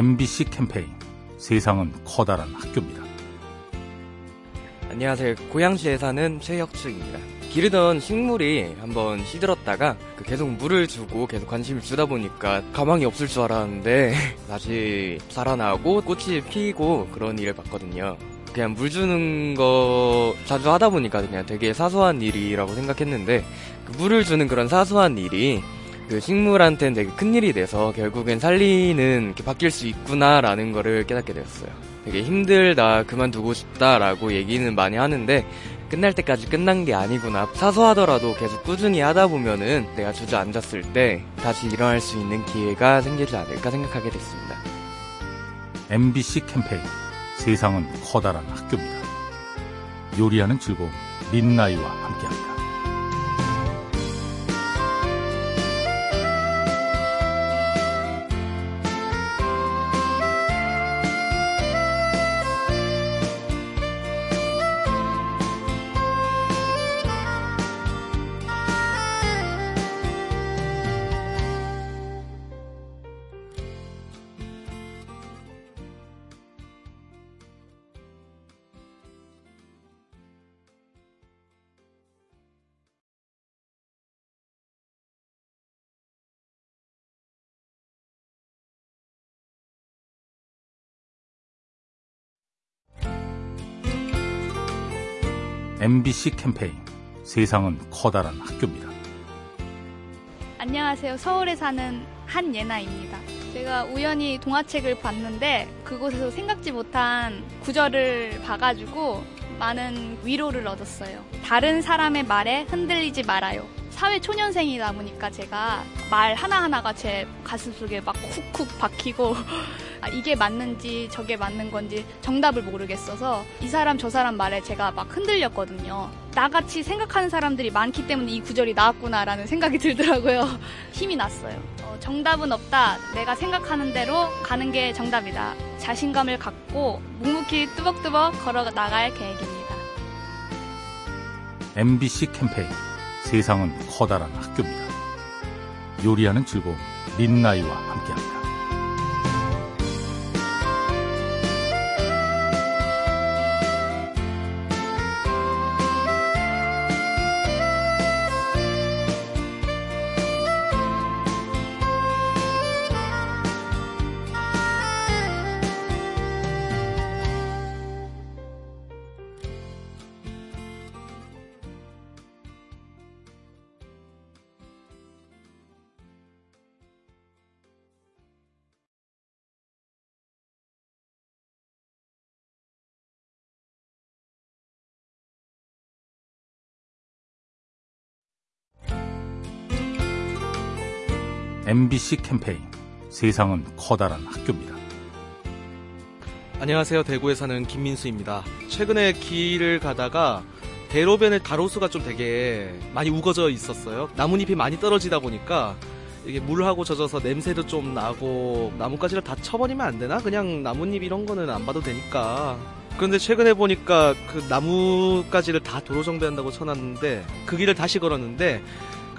MBC 캠페인 세상은 커다란 학교입니다. 안녕하세요. 고양시에 사는 최혁수입니다. 기르던 식물이 한번 시들었다가 그 계속 물을 주고 계속 관심을 주다 보니까 가망이 없을 줄 알았는데 다시 살아나고 꽃이 피고 그런 일을 봤거든요. 그냥 물 주는 거 자주 하다 보니까 그냥 되게 사소한 일이라고 생각했는데 그 물을 주는 그런 사소한 일이 그 식물한테는 되게 큰 일이 돼서 결국엔 살리는 게 바뀔 수 있구나라는 거를 깨닫게 되었어요. 되게 힘들다, 그만두고 싶다라고 얘기는 많이 하는데 끝날 때까지 끝난 게 아니구나. 사소하더라도 계속 꾸준히 하다 보면은 내가 주저앉았을 때 다시 일어날 수 있는 기회가 생기지 않을까 생각하게 됐습니다. MBC 캠페인 세상은 커다란 학교입니다. 요리하는 즐거움 민나이와 함께합니다. MBC 캠페인 세상은 커다란 학교입니다. 안녕하세요. 서울에 사는 한예나입니다. 제가 우연히 동화책을 봤는데 그곳에서 생각지 못한 구절을 봐가지고 많은 위로를 얻었어요. 다른 사람의 말에 흔들리지 말아요. 사회 초년생이다 보니까 제가 말 하나하나가 제 가슴속에 막 쿡쿡 박히고 아, 이게 맞는지 저게 맞는 건지 정답을 모르겠어서 이 사람 저 사람 말에 제가 막 흔들렸거든요. 나같이 생각하는 사람들이 많기 때문에 이 구절이 나왔구나라는 생각이 들더라고요. 힘이 났어요. 어, 정답은 없다. 내가 생각하는 대로 가는 게 정답이다. 자신감을 갖고 묵묵히 뚜벅뚜벅 걸어 나갈 계획입니다. MBC 캠페인 세상은 커다란 학교입니다. 요리하는 즐거움 민나이와 함께합니다. MBC 캠페인 세상은 커다란 학교입니다. 안녕하세요. 대구에 사는 김민수입니다. 최근에 길을 가다가 대로변에 가로수가 좀 되게 많이 우거져 있었어요. 나뭇잎이 많이 떨어지다 보니까 이게 물하고 젖어서 냄새도 좀 나고 나뭇가지를 다 쳐버리면 안 되나? 그냥 나뭇잎 이런 거는 안 봐도 되니까. 그런데 최근에 보니까 그 나뭇가지를 다 도로 정비한다고 쳐놨는데 그 길을 다시 걸었는데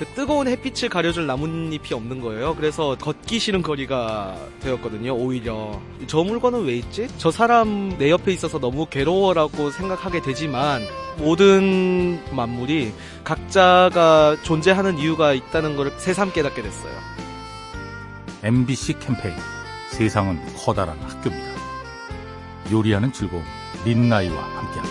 그 뜨거운 햇빛을 가려줄 나뭇잎이 없는 거예요. 그래서 걷기 싫은 거리가 되었거든요. 오히려 저 물건은 왜 있지? 저 사람 내 옆에 있어서 너무 괴로워라고 생각하게 되지만 모든 만물이 각자가 존재하는 이유가 있다는 것을 새삼 깨닫게 됐어요. MBC 캠페인 세상은 커다란 학교입니다. 요리하는 즐거움 민나이와 함께합니다.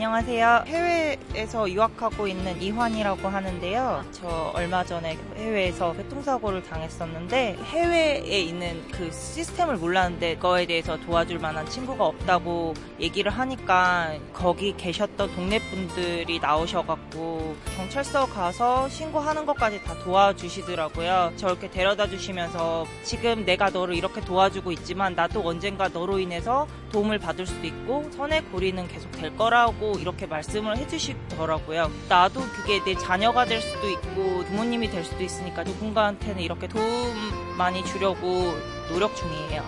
안녕하세요. 해외에서 유학하고 있는 이환이라고 하는데요. 저 얼마 전에 해외에서 교통사고를 당했었는데 해외에 있는 그 시스템을 몰랐는데 그거에 대해서 도와줄 만한 친구가 없다고 얘기를 하니까 거기 계셨던 동네 분들이 나오셔갖고 경찰서 가서 신고하는 것까지 다 도와주시더라고요. 저렇게 데려다 주시면서 지금 내가 너를 이렇게 도와주고 있지만 나도 언젠가 너로 인해서 도움을 받을 수도 있고 선의 고리는 계속 될 거라고 이렇게 말씀을 해주시더라고요. 나도 그게 내 자녀가 될 수도 있고 부모님이 될 수도 있으니까 누군가한테는 이렇게 도움 많이 주려고 노력 중이에요.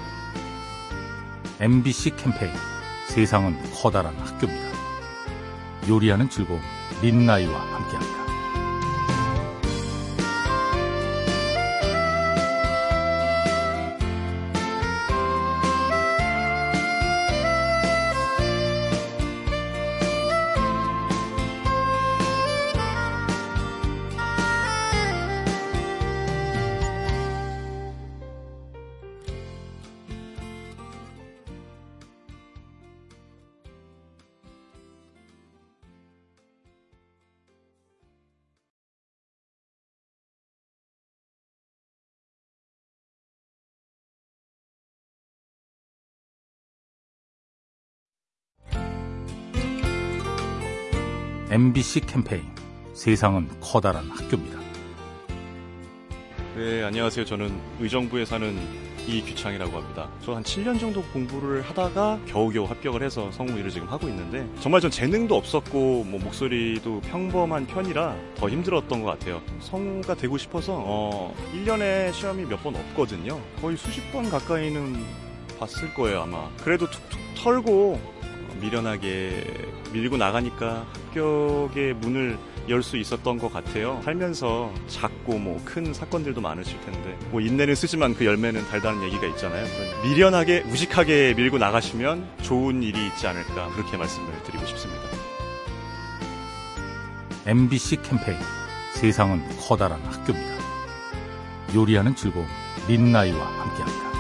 MBC 캠페인 세상은 커다란 학교입니다. 요리하는 즐거움 민나이와 함께합니다. MBC 캠페인 세상은 커다란 학교입니다. 네, 안녕하세요. 저는 의정부에 사는 이규창이라고 합니다. 저 한 7년 정도 공부를 하다가 겨우겨우 합격을 해서 성우 일을 지금 하고 있는데 정말 전 재능도 없었고 뭐 목소리도 평범한 편이라 더 힘들었던 것 같아요. 성우가 되고 싶어서 어 1년에 시험이 몇 번 없거든요. 거의 수십 번 가까이는 봤을 거예요, 아마. 그래도 툭툭 털고 미련하게 밀고 나가니까 합격의 문을 열 수 있었던 것 같아요. 살면서 작고 뭐 큰 사건들도 많으실 텐데 뭐 인내는 쓰지만 그 열매는 달다는 얘기가 있잖아요. 미련하게 우직하게 밀고 나가시면 좋은 일이 있지 않을까 그렇게 말씀을 드리고 싶습니다. MBC 캠페인 세상은 커다란 학교입니다. 요리하는 즐거움 민나이와 함께합니다.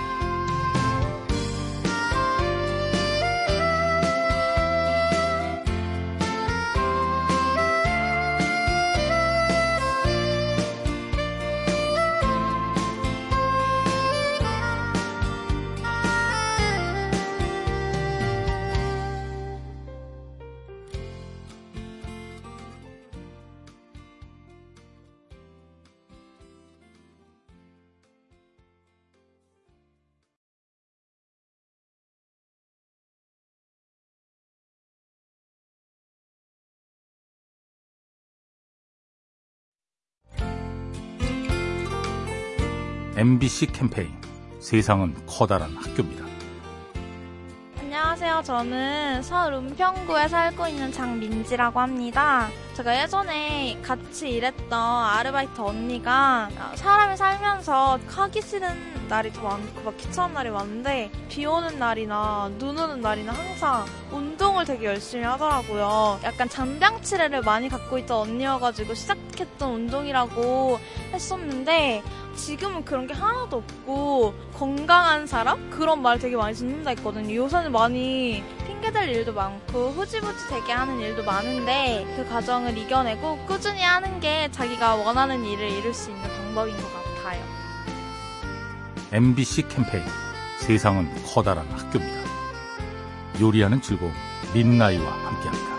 MBC 캠페인 세상은 커다란 학교입니다. 안녕하세요. 저는 서울 은평구에 살고 있는 장민지라고 합니다. 제가 예전에 같이 일했던 아르바이트 언니가 사람이 살면서 하기 싫은 날이 더 많고 막 귀찮은 날이 많은데 비 오는 날이나 눈 오는 날이나 항상 운동을 되게 열심히 하더라고요. 약간 잔병치레를 많이 갖고 있던 언니여가지고 시작했던 운동이라고 했었는데 지금은 그런 게 하나도 없고 건강한 사람? 그런 말 되게 많이 듣는다 했거든요. 요새는 많이 핑계댈 일도 많고 후지부지 되게 하는 일도 많은데 그 과정을 이겨내고 꾸준히 하는 게 자기가 원하는 일을 이룰 수 있는 방법인 것 같아요. MBC 캠페인 세상은 커다란 학교입니다. 요리하는 즐거움 민나이와 함께합니다.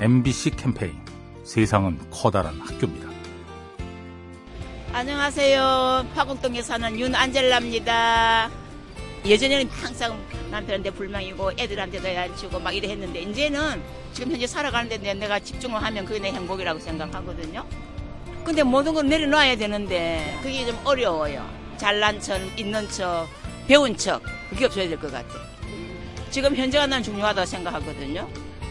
MBC 캠페인 세상은 커다란 학교입니다. 안녕하세요. 파국동에 사는 윤안젤라입니다. 예전에는 항상 남편한테 불만이고 애들한테도 얄치고 막 이래 했는데 이제는 지금 현재 살아가는데 내- 내가 집중을 하면 그게 내 행복이라고 생각하거든요. 근데 모든 걸 내려놔야 되는데 그게 좀 어려워요. 잘난 척, 있는 척, 배운 척 그게 없어야 될 것 같아. 지금 현재가 난 중요하다고 생각하거든요.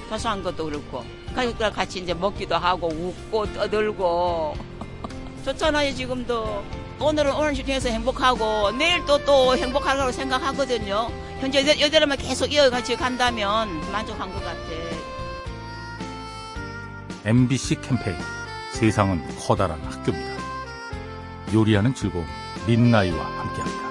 사소한 것도 그렇고 가족들 같이 이제 먹기도 하고 웃고 떠들고 좋잖아요 지금도 오늘은 오늘 중에서 행복하고 내일 또 또 행복하라고 생각하거든요. 현재 이대로만 계속 이어같이 간다면 만족한 것 같아. MBC 캠페인 세상은 커다란 학교입니다. 요리하는 즐거움 민나이와 함께합니다.